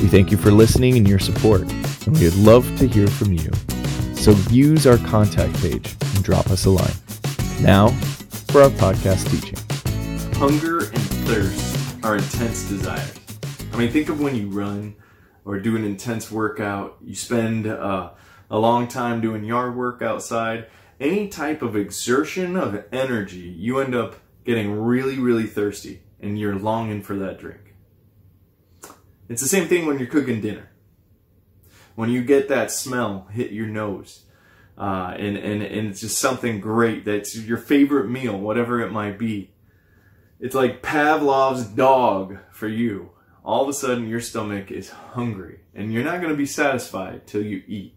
We thank you for listening and your support, and we would love to hear from you. So use our contact page and drop us a line. Now, for our podcast teaching. Hunger and thirst are intense desires. I mean, think of when you run or do an intense workout, you spend uh, a long time doing yard work outside. Any type of exertion of energy, you end up getting really, really thirsty and you're longing for that drink. It's the same thing when you're cooking dinner. When you get that smell hit your nose, uh, and, and, and it's just something great that's your favorite meal, whatever it might be. It's like Pavlov's dog for you. All of a sudden, your stomach is hungry, and you're not going to be satisfied till you eat.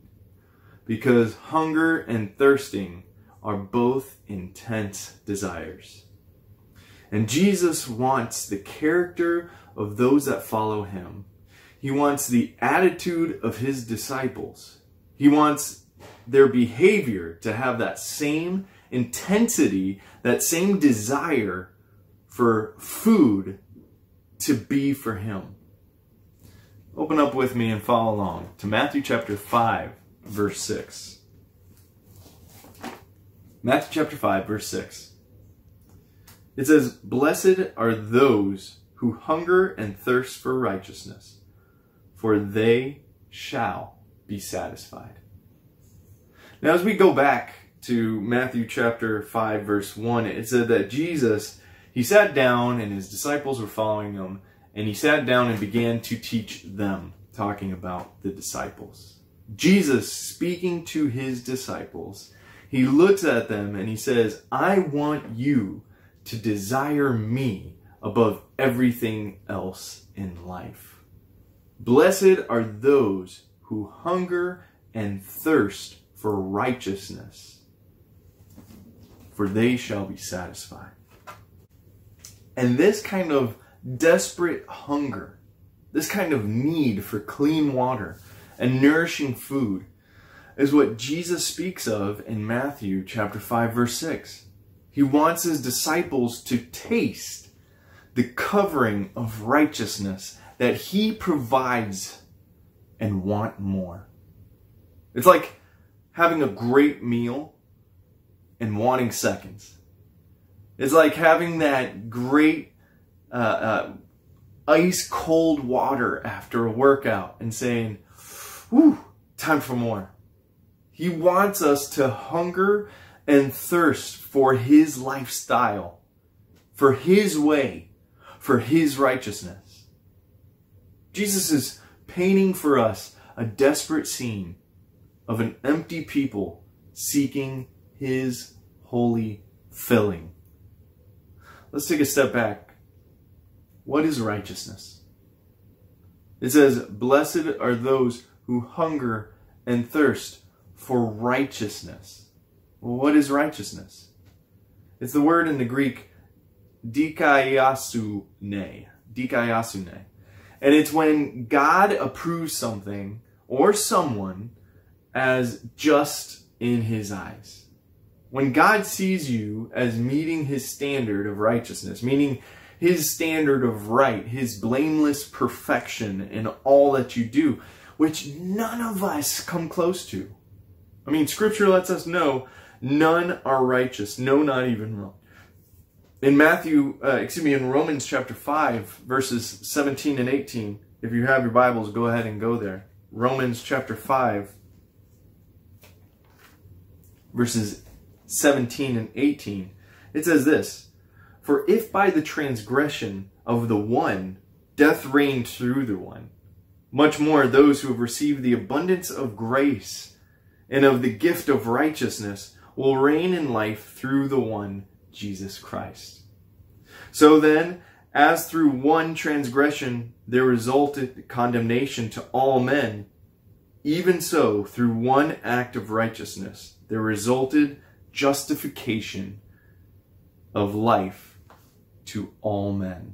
Because hunger and thirsting are both intense desires. And Jesus wants the character of those that follow him. He wants the attitude of his disciples. He wants their behavior to have that same intensity, that same desire for food to be for him. Open up with me and follow along to Matthew chapter 5, verse 6. Matthew chapter 5, verse 6. It says, Blessed are those who hunger and thirst for righteousness, for they shall be satisfied. Now, as we go back to Matthew chapter 5, verse 1, it said that Jesus, he sat down and his disciples were following him, and he sat down and began to teach them, talking about the disciples. Jesus speaking to his disciples, he looks at them and he says, I want you to desire me above everything else in life. Blessed are those who hunger and thirst for righteousness, for they shall be satisfied. And this kind of desperate hunger, this kind of need for clean water and nourishing food, is what Jesus speaks of in Matthew chapter 5 verse 6. He wants his disciples to taste the covering of righteousness that he provides and want more. It's like having a great meal and wanting seconds. It's like having that great uh, uh, ice cold water after a workout and saying, Whew, time for more. He wants us to hunger and thirst for His lifestyle, for His way, for His righteousness. Jesus is painting for us a desperate scene of an empty people seeking His holy filling. Let's take a step back. What is righteousness? It says, Blessed are those who hunger and thirst for righteousness. Well, what is righteousness? It's the word in the Greek dikaiosune. Dikaiosune. And it's when God approves something or someone as just in his eyes. When God sees you as meeting his standard of righteousness, meaning his standard of right, his blameless perfection in all that you do, which none of us come close to. I mean, scripture lets us know none are righteous, no, not even. In Matthew, uh, excuse me, in Romans chapter 5, verses 17 and 18, if you have your Bibles, go ahead and go there. Romans chapter 5, verses 17 and 18. It says this For if by the transgression of the one death reigned through the one, much more those who have received the abundance of grace and of the gift of righteousness will reign in life through the one, Jesus Christ. So then, As through one transgression there resulted condemnation to all men, even so through one act of righteousness there resulted justification of life to all men.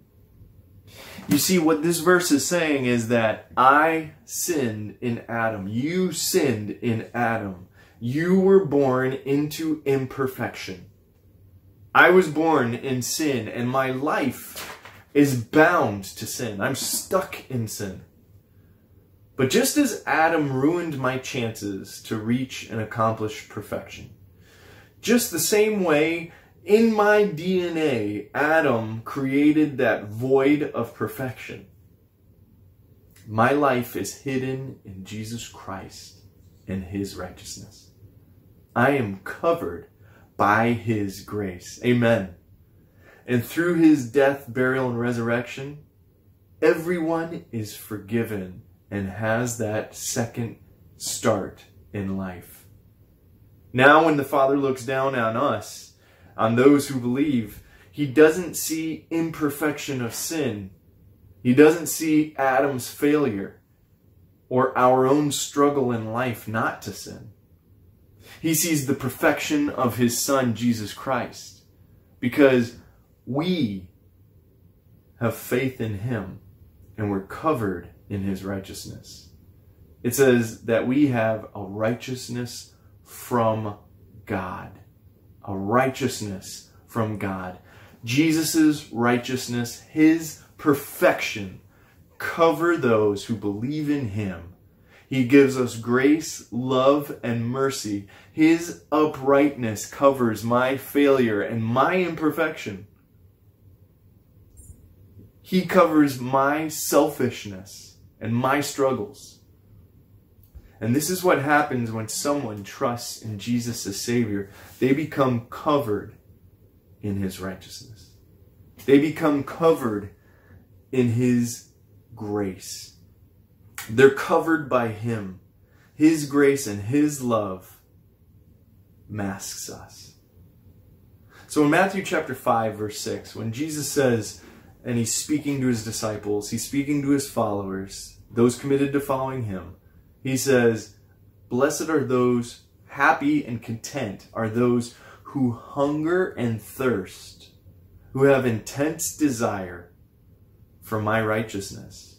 You see, what this verse is saying is that I sinned in Adam. You sinned in Adam. You were born into imperfection. I was born in sin, and my life is bound to sin. I'm stuck in sin. But just as Adam ruined my chances to reach and accomplish perfection, just the same way in my DNA, Adam created that void of perfection. My life is hidden in Jesus Christ and his righteousness. I am covered by his grace. Amen. And through his death, burial, and resurrection, everyone is forgiven and has that second start in life. Now, when the Father looks down on us, on those who believe. He doesn't see imperfection of sin. He doesn't see Adam's failure or our own struggle in life not to sin. He sees the perfection of his son, Jesus Christ, because we have faith in him and we're covered in his righteousness. It says that we have a righteousness from God a righteousness from God. Jesus' righteousness, his perfection, cover those who believe in him. He gives us grace, love, and mercy. His uprightness covers my failure and my imperfection. He covers my selfishness and my struggles. And this is what happens when someone trusts in Jesus as Savior. They become covered in His righteousness, they become covered in His grace. They're covered by Him. His grace and His love masks us. So in Matthew chapter 5, verse 6, when Jesus says, and he's speaking to his disciples, he's speaking to his followers, those committed to following him he says, Blessed are those happy and content are those who hunger and thirst, who have intense desire for my righteousness.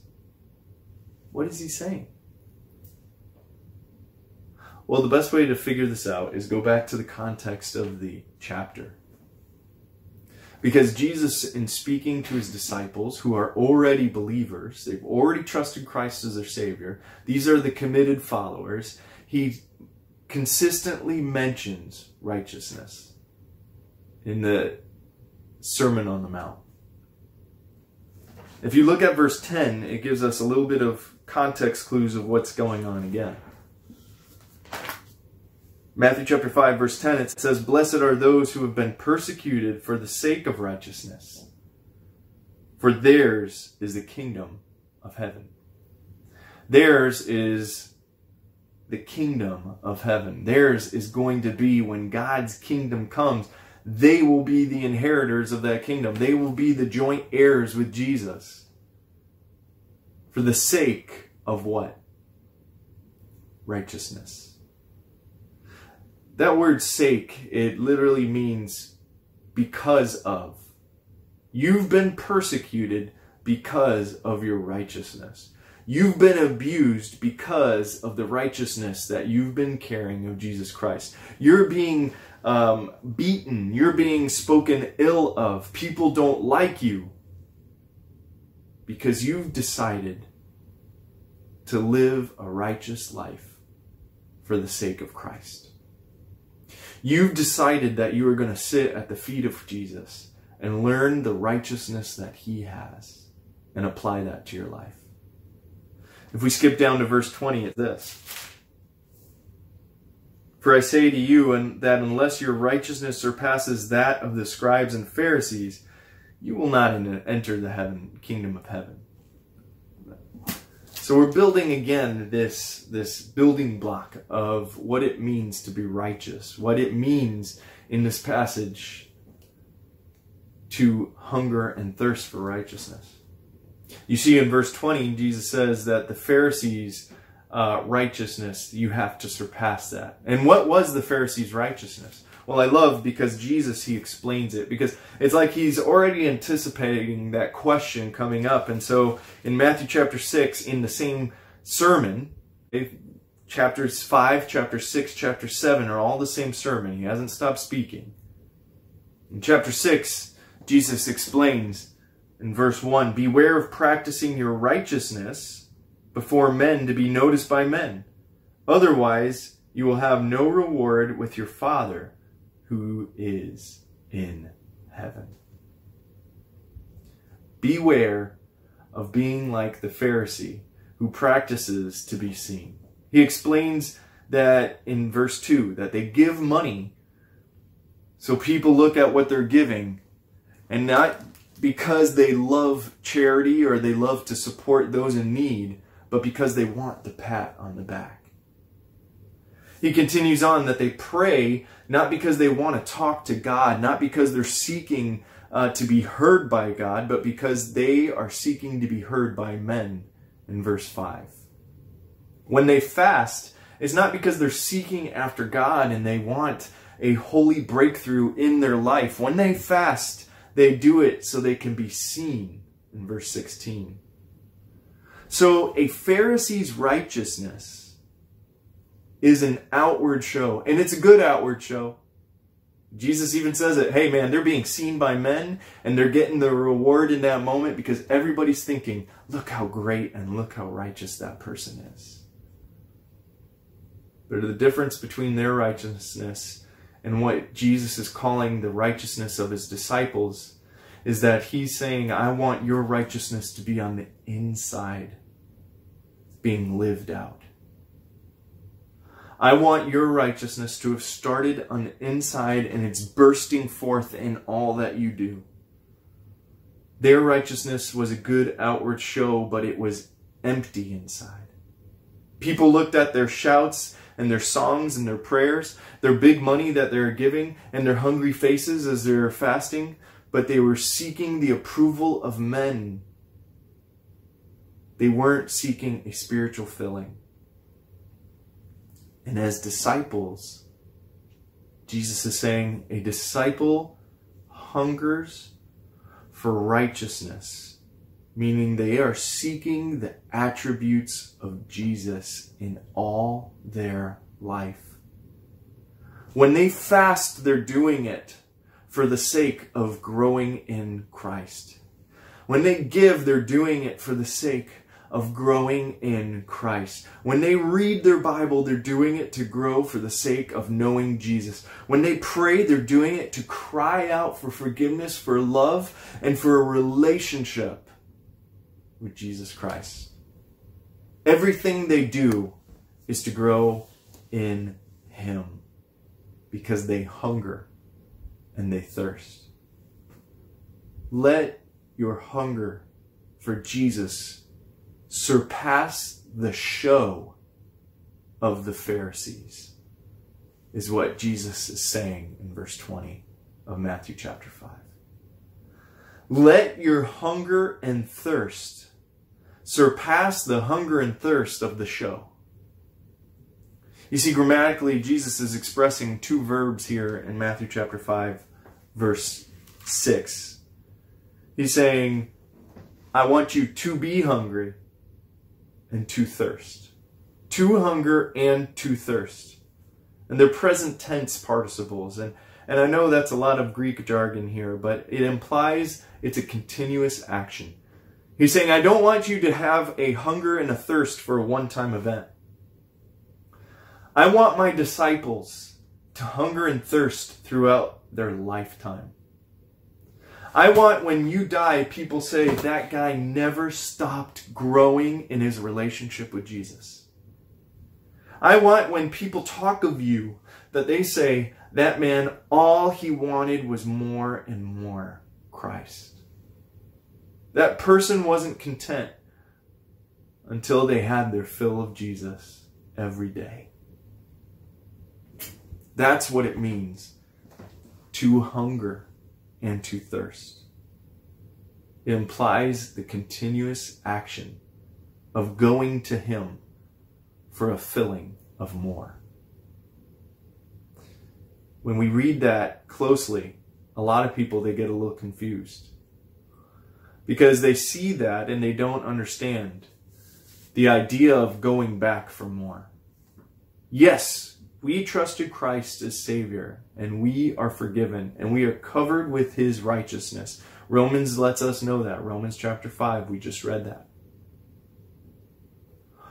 What is he saying? Well, the best way to figure this out is go back to the context of the chapter. Because Jesus, in speaking to his disciples who are already believers, they've already trusted Christ as their Savior, these are the committed followers, he consistently mentions righteousness in the Sermon on the Mount. If you look at verse 10, it gives us a little bit of context clues of what's going on again. Matthew chapter 5 verse 10 it says blessed are those who have been persecuted for the sake of righteousness for theirs is the kingdom of heaven. Theirs is the kingdom of heaven. Theirs is going to be when God's kingdom comes. They will be the inheritors of that kingdom. They will be the joint heirs with Jesus. For the sake of what? Righteousness that word sake, it literally means because of. You've been persecuted because of your righteousness. You've been abused because of the righteousness that you've been carrying of Jesus Christ. You're being um, beaten. You're being spoken ill of. People don't like you because you've decided to live a righteous life for the sake of Christ. You've decided that you are going to sit at the feet of Jesus and learn the righteousness that he has and apply that to your life. If we skip down to verse 20, it's this. For I say to you and that unless your righteousness surpasses that of the scribes and Pharisees, you will not enter the heaven kingdom of heaven. So we're building again this this building block of what it means to be righteous, what it means in this passage to hunger and thirst for righteousness. You see in verse 20, Jesus says that the Pharisees' uh, righteousness, you have to surpass that. And what was the Pharisees' righteousness? Well, I love because Jesus, he explains it because it's like he's already anticipating that question coming up. And so in Matthew chapter 6, in the same sermon, chapters 5, chapter 6, chapter 7 are all the same sermon. He hasn't stopped speaking. In chapter 6, Jesus explains in verse 1 Beware of practicing your righteousness before men to be noticed by men. Otherwise, you will have no reward with your Father who is in heaven. Beware of being like the Pharisee who practices to be seen. He explains that in verse 2 that they give money so people look at what they're giving and not because they love charity or they love to support those in need, but because they want the pat on the back. He continues on that they pray not because they want to talk to God, not because they're seeking uh, to be heard by God, but because they are seeking to be heard by men in verse 5. When they fast, it's not because they're seeking after God and they want a holy breakthrough in their life. When they fast, they do it so they can be seen in verse 16. So a Pharisee's righteousness is an outward show, and it's a good outward show. Jesus even says it, hey man, they're being seen by men and they're getting the reward in that moment because everybody's thinking, look how great and look how righteous that person is. But the difference between their righteousness and what Jesus is calling the righteousness of his disciples is that he's saying, I want your righteousness to be on the inside, being lived out. I want your righteousness to have started on the inside and it's bursting forth in all that you do. Their righteousness was a good outward show, but it was empty inside. People looked at their shouts and their songs and their prayers, their big money that they're giving, and their hungry faces as they're fasting, but they were seeking the approval of men. They weren't seeking a spiritual filling. And as disciples, Jesus is saying a disciple hungers for righteousness meaning they are seeking the attributes of Jesus in all their life. When they fast, they're doing it for the sake of growing in Christ. When they give, they're doing it for the sake of growing in Christ. When they read their Bible, they're doing it to grow for the sake of knowing Jesus. When they pray, they're doing it to cry out for forgiveness, for love, and for a relationship with Jesus Christ. Everything they do is to grow in Him because they hunger and they thirst. Let your hunger for Jesus surpass the show of the Pharisees, is what Jesus is saying in verse 20 of Matthew chapter 5. Let your hunger and thirst surpass the hunger and thirst of the show. You see, grammatically, Jesus is expressing two verbs here in Matthew chapter 5, verse 6. He's saying, I want you to be hungry and to thirst. To hunger and to thirst. And they're present tense participles. And and I know that's a lot of Greek jargon here, but it implies it's a continuous action. He's saying, I don't want you to have a hunger and a thirst for a one time event. I want my disciples to hunger and thirst throughout their lifetime. I want when you die, people say that guy never stopped growing in his relationship with Jesus. I want when people talk of you that they say that man, all he wanted was more and more Christ. That person wasn't content until they had their fill of Jesus every day. That's what it means to hunger and to thirst. It implies the continuous action of going to Him for a filling of more. When we read that closely, a lot of people they get a little confused because they see that and they don't understand the idea of going back for more. Yes, we trusted Christ as Savior and we are forgiven and we are covered with His righteousness. Romans lets us know that. Romans chapter 5, we just read that.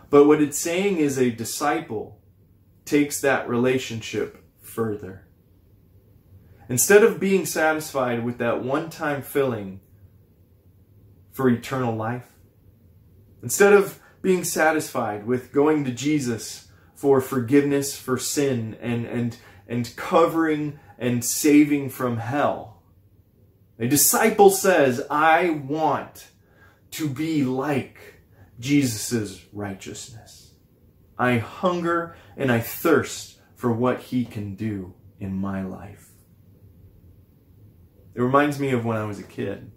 But what it's saying is a disciple takes that relationship further. Instead of being satisfied with that one time filling for eternal life, instead of being satisfied with going to Jesus for forgiveness for sin and, and, and covering and saving from hell, a disciple says, I want to be like Jesus' righteousness. I hunger and I thirst for what he can do in my life. It reminds me of when I was a kid.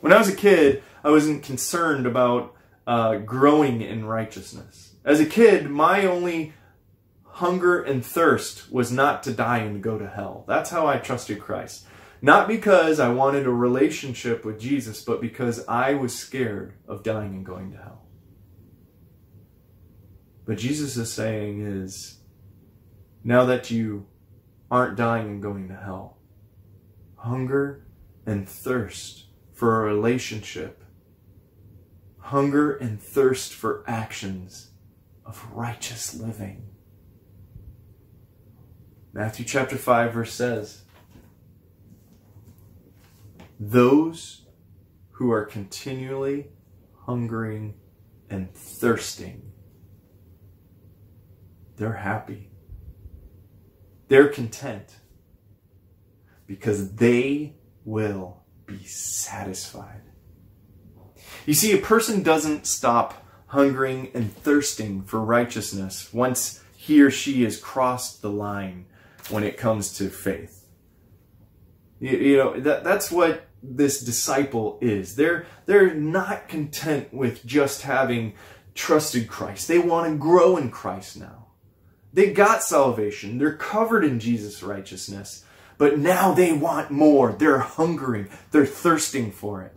When I was a kid, I wasn't concerned about uh, growing in righteousness. As a kid, my only hunger and thirst was not to die and go to hell. That's how I trusted Christ. Not because I wanted a relationship with Jesus, but because I was scared of dying and going to hell. But Jesus is saying is, now that you aren't dying and going to hell, hunger and thirst for a relationship, hunger and thirst for actions of righteous living. Matthew chapter 5 verse says, those who are continually hungering and thirsting, they're happy. They're content because they will be satisfied. You see, a person doesn't stop hungering and thirsting for righteousness once he or she has crossed the line when it comes to faith. You, you know, that, that's what this disciple is. They're, they're not content with just having trusted Christ. They want to grow in Christ now. They got salvation. They're covered in Jesus' righteousness. But now they want more. They're hungering. They're thirsting for it.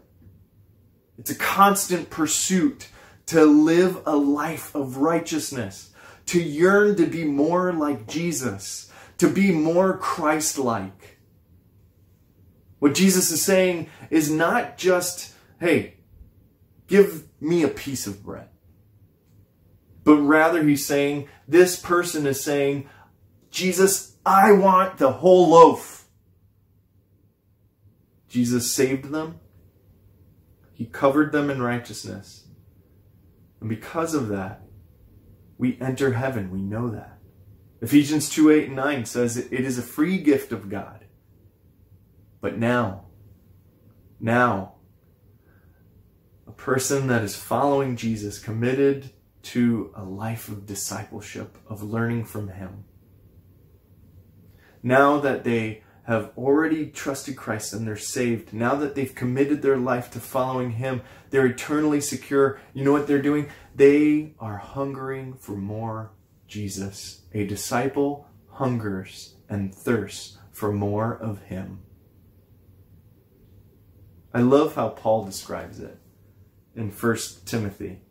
It's a constant pursuit to live a life of righteousness, to yearn to be more like Jesus, to be more Christ like. What Jesus is saying is not just, hey, give me a piece of bread. But rather, he's saying, this person is saying, Jesus, I want the whole loaf. Jesus saved them. He covered them in righteousness. And because of that, we enter heaven. We know that. Ephesians 2 8 and 9 says it is a free gift of God. But now, now, a person that is following Jesus, committed to a life of discipleship, of learning from Him. Now that they have already trusted Christ and they're saved, now that they've committed their life to following Him, they're eternally secure. You know what they're doing? They are hungering for more Jesus. A disciple hungers and thirsts for more of Him. I love how Paul describes it in 1 Timothy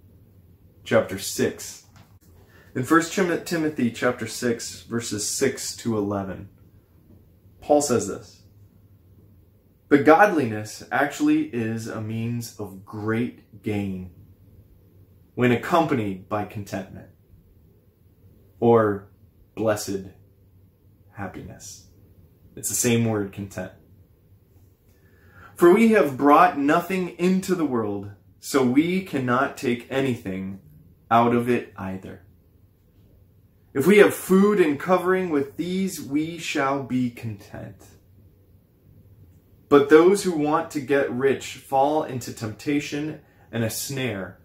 chapter 6. In 1 Timothy chapter 6 verses 6 to 11, Paul says this. But godliness actually is a means of great gain when accompanied by contentment or blessed happiness. It's the same word, content. For we have brought nothing into the world, so we cannot take anything out of it either. If we have food and covering with these, we shall be content. But those who want to get rich fall into temptation and a snare,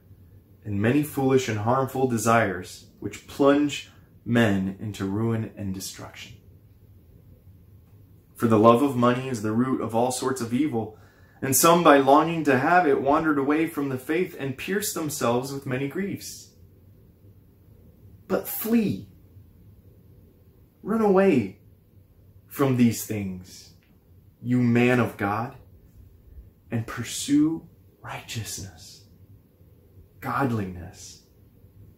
and many foolish and harmful desires, which plunge men into ruin and destruction. For the love of money is the root of all sorts of evil, And some, by longing to have it, wandered away from the faith and pierced themselves with many griefs. But flee. Run away from these things, you man of God, and pursue righteousness, godliness,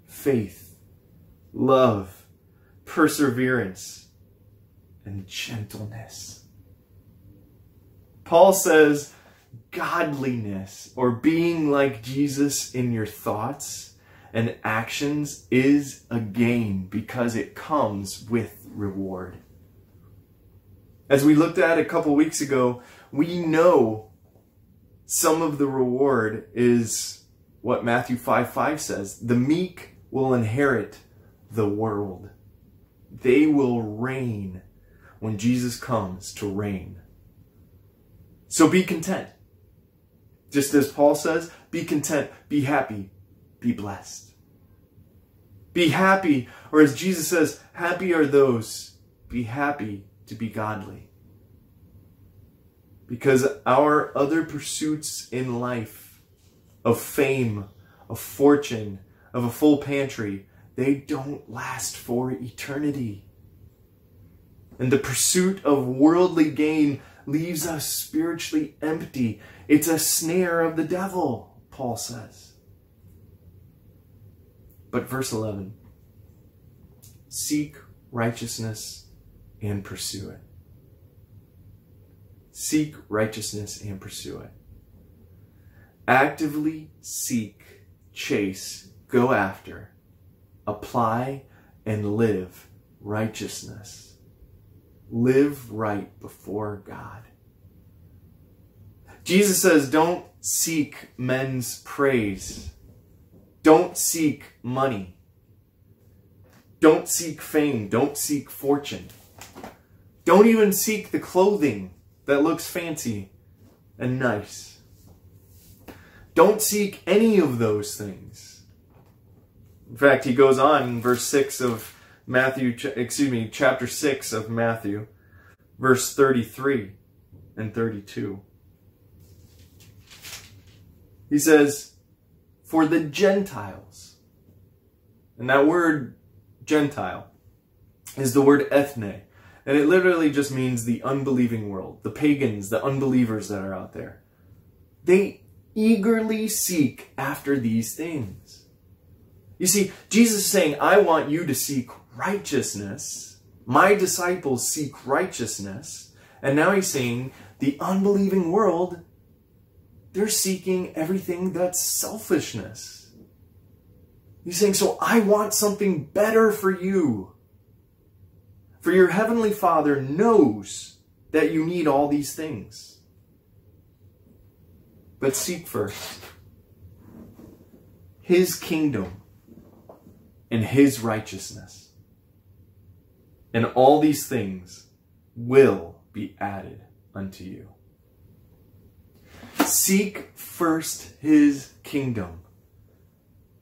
faith, love, perseverance, and gentleness. Paul says, godliness or being like Jesus in your thoughts and actions is a gain because it comes with reward. As we looked at a couple weeks ago, we know some of the reward is what Matthew 5 5 says the meek will inherit the world, they will reign when Jesus comes to reign. So be content. Just as Paul says, be content, be happy, be blessed. Be happy, or as Jesus says, happy are those, be happy to be godly. Because our other pursuits in life of fame, of fortune, of a full pantry, they don't last for eternity. And the pursuit of worldly gain leaves us spiritually empty. It's a snare of the devil, Paul says. But verse 11 seek righteousness and pursue it. Seek righteousness and pursue it. Actively seek, chase, go after, apply, and live righteousness. Live right before God. Jesus says, don't seek men's praise. Don't seek money. Don't seek fame. Don't seek fortune. Don't even seek the clothing that looks fancy and nice. Don't seek any of those things. In fact, he goes on in verse 6 of Matthew, excuse me, chapter 6 of Matthew, verse 33 and 32. He says, For the Gentiles, and that word Gentile is the word ethne, and it literally just means the unbelieving world, the pagans, the unbelievers that are out there. They eagerly seek after these things. You see, Jesus is saying, I want you to seek righteousness. My disciples seek righteousness. And now he's saying, the unbelieving world, they're seeking everything that's selfishness. He's saying, so I want something better for you. For your heavenly Father knows that you need all these things. But seek first His kingdom and His righteousness. And all these things will be added unto you. Seek first His kingdom.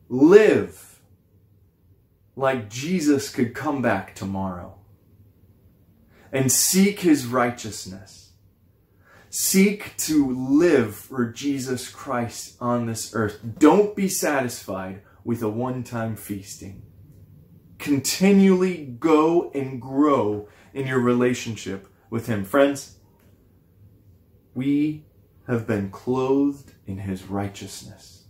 Live like Jesus could come back tomorrow and seek his righteousness. Seek to live for Jesus Christ on this earth. Don't be satisfied with a one time feasting. Continually go and grow in your relationship with Him. Friends, we have been clothed in His righteousness.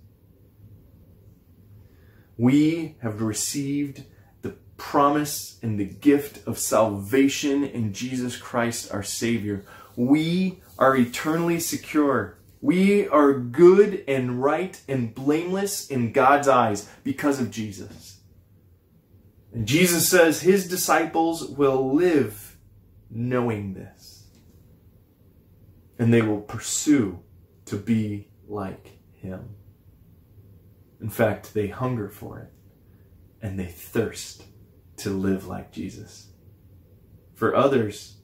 We have received the promise and the gift of salvation in Jesus Christ our Savior. We are eternally secure. We are good and right and blameless in God's eyes because of Jesus. And Jesus says his disciples will live knowing this. And they will pursue to be like him. In fact, they hunger for it and they thirst to live like Jesus. For others,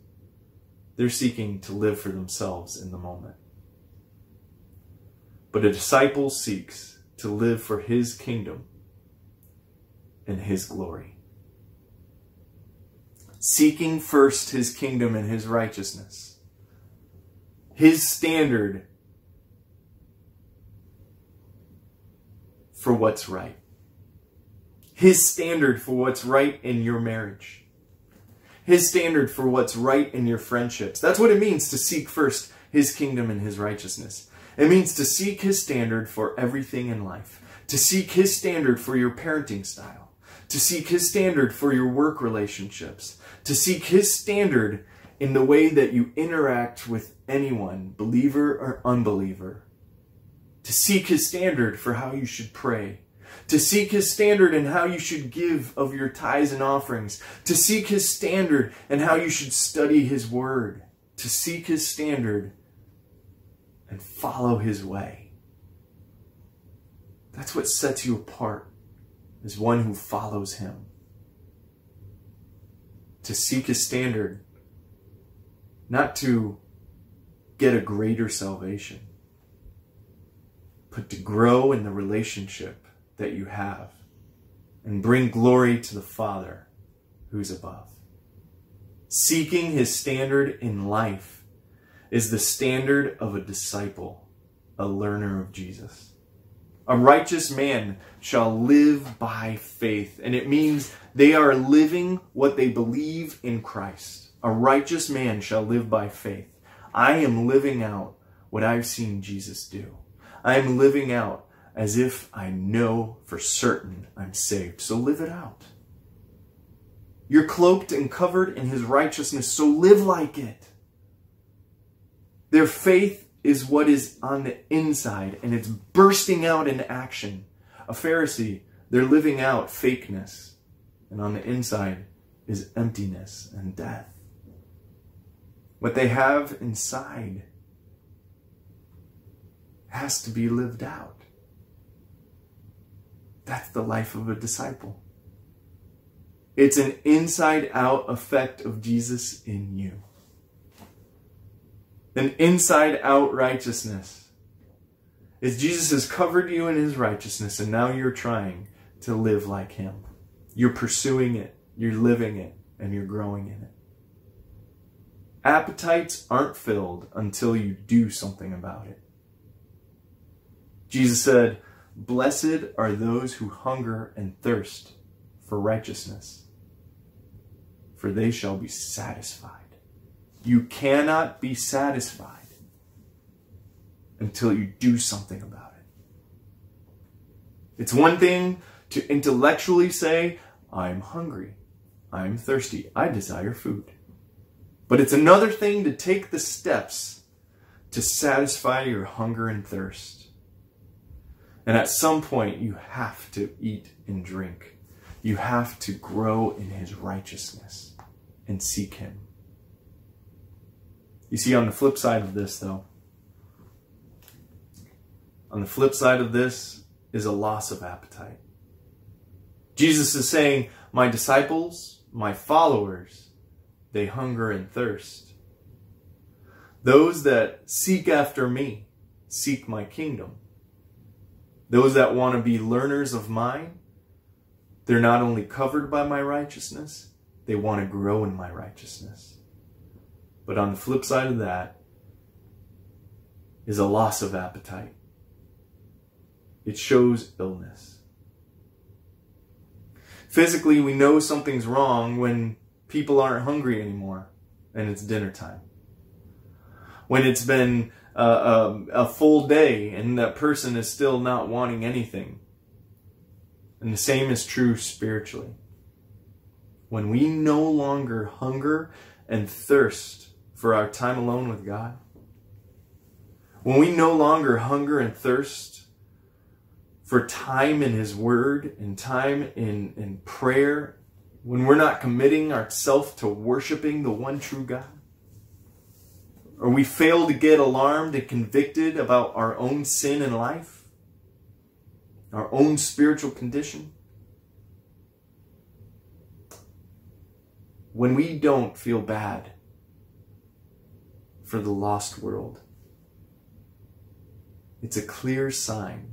they're seeking to live for themselves in the moment. But a disciple seeks to live for his kingdom and his glory. Seeking first his kingdom and his righteousness his standard for what's right. His standard for what's right in your marriage. His standard for what's right in your friendships. That's what it means to seek first his kingdom and his righteousness. It means to seek his standard for everything in life, to seek his standard for your parenting style, to seek his standard for your work relationships, to seek his standard in the way that you interact with anyone, believer or unbeliever, to seek His standard for how you should pray, to seek His standard in how you should give of your tithes and offerings, to seek His standard and how you should study His Word, to seek His standard and follow His way. That's what sets you apart as one who follows Him. To seek His standard, not to get a greater salvation, but to grow in the relationship that you have and bring glory to the Father who's above. Seeking his standard in life is the standard of a disciple, a learner of Jesus. A righteous man shall live by faith, and it means they are living what they believe in Christ. A righteous man shall live by faith. I am living out what I've seen Jesus do. I am living out as if I know for certain I'm saved. So live it out. You're cloaked and covered in his righteousness, so live like it. Their faith is what is on the inside, and it's bursting out in action. A Pharisee, they're living out fakeness, and on the inside is emptiness and death. What they have inside has to be lived out. That's the life of a disciple. It's an inside out effect of Jesus in you. An inside out righteousness. Is Jesus has covered you in his righteousness and now you're trying to live like him. You're pursuing it, you're living it, and you're growing in it. Appetites aren't filled until you do something about it. Jesus said, Blessed are those who hunger and thirst for righteousness, for they shall be satisfied. You cannot be satisfied until you do something about it. It's one thing to intellectually say, I'm hungry, I'm thirsty, I desire food. But it's another thing to take the steps to satisfy your hunger and thirst. And at some point, you have to eat and drink. You have to grow in his righteousness and seek him. You see, on the flip side of this, though, on the flip side of this is a loss of appetite. Jesus is saying, My disciples, my followers, they hunger and thirst. Those that seek after me seek my kingdom. Those that want to be learners of mine, they're not only covered by my righteousness, they want to grow in my righteousness. But on the flip side of that is a loss of appetite. It shows illness. Physically, we know something's wrong when people aren't hungry anymore and it's dinner time. When it's been uh, um, a full day and that person is still not wanting anything. And the same is true spiritually. When we no longer hunger and thirst for our time alone with God, when we no longer hunger and thirst for time in His Word and time in, in prayer, when we're not committing ourselves to worshiping the one true God, or we fail to get alarmed and convicted about our own sin in life, our own spiritual condition, when we don't feel bad for the lost world, it's a clear sign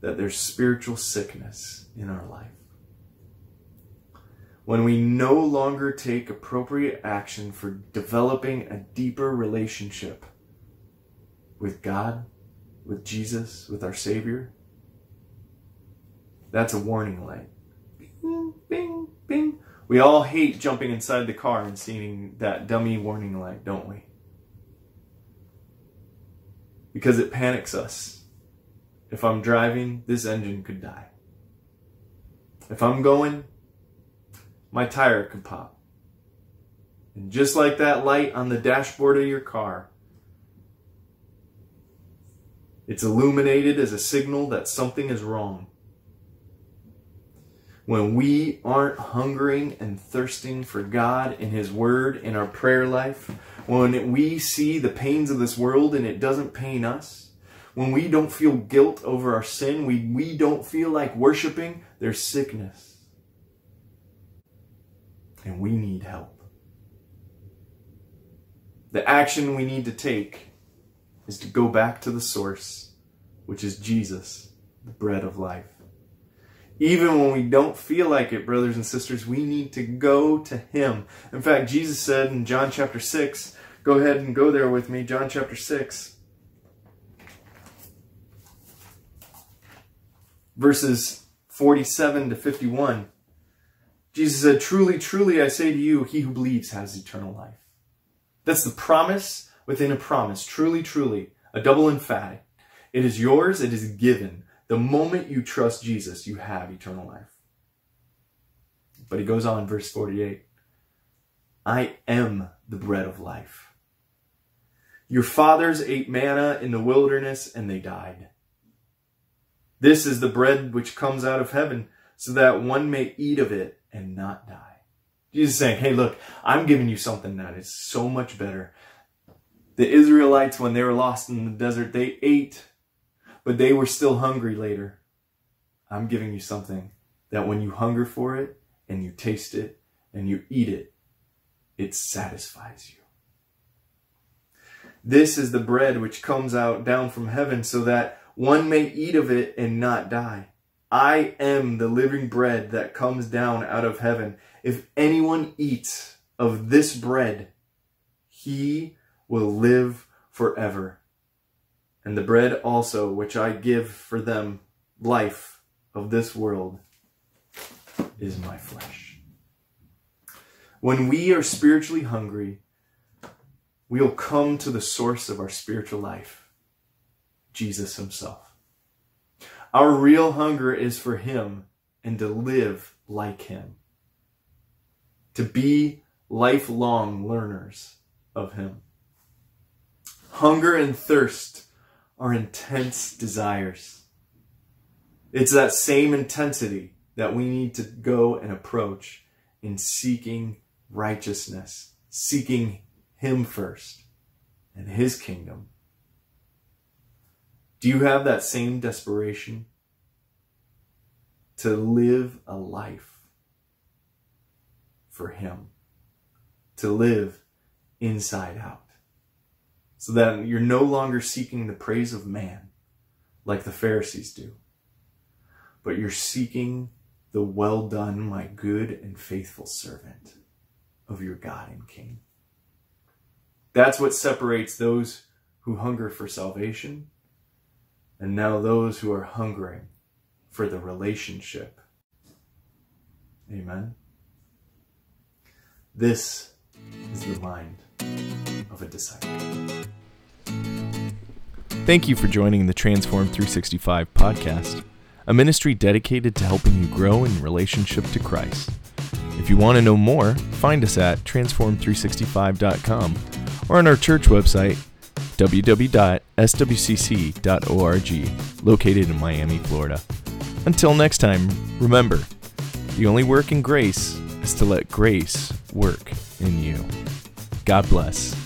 that there's spiritual sickness in our life when we no longer take appropriate action for developing a deeper relationship with God with Jesus, with our Savior, that's a warning light. Bing, bing, bing. We all hate jumping inside the car and seeing that dummy warning light, don't we? Because it panics us. If I'm driving, this engine could die. If I'm going, my tire could pop. And just like that light on the dashboard of your car, it's illuminated as a signal that something is wrong. When we aren't hungering and thirsting for God and His Word in our prayer life, when we see the pains of this world and it doesn't pain us, when we don't feel guilt over our sin, we, we don't feel like worshiping, there's sickness. And we need help. The action we need to take is to go back to the source, which is Jesus, the bread of life. Even when we don't feel like it, brothers and sisters, we need to go to Him. In fact, Jesus said in John chapter 6, go ahead and go there with me, John chapter 6, verses 47 to 51. Jesus said, Truly, truly, I say to you, he who believes has eternal life. That's the promise within a promise. Truly, truly, a double emphatic. It is yours, it is given. The moment you trust Jesus, you have eternal life. But he goes on, verse 48 I am the bread of life. Your fathers ate manna in the wilderness and they died. This is the bread which comes out of heaven, so that one may eat of it and not die. Jesus saying, hey, look, I'm giving you something that is so much better. The Israelites, when they were lost in the desert, they ate, but they were still hungry later. I'm giving you something that when you hunger for it and you taste it and you eat it, it satisfies you. This is the bread which comes out down from heaven so that one may eat of it and not die. I am the living bread that comes down out of heaven. If anyone eats of this bread, he will live forever. And the bread also which I give for them, life of this world, is my flesh. When we are spiritually hungry, we'll come to the source of our spiritual life, Jesus Himself. Our real hunger is for Him and to live like Him to be lifelong learners of Him. Hunger and thirst are intense desires. It's that same intensity that we need to go and approach in seeking righteousness, seeking Him first and His kingdom. Do you have that same desperation to live a life for Him, to live inside out. So that you're no longer seeking the praise of man like the Pharisees do, but you're seeking the well done, my good and faithful servant of your God and King. That's what separates those who hunger for salvation and now those who are hungering for the relationship. Amen. This is the mind of a disciple. Thank you for joining the Transform 365 podcast, a ministry dedicated to helping you grow in relationship to Christ. If you want to know more, find us at transform365.com or on our church website, www.swcc.org, located in Miami, Florida. Until next time, remember, the only work in grace is to let grace work in you. God bless.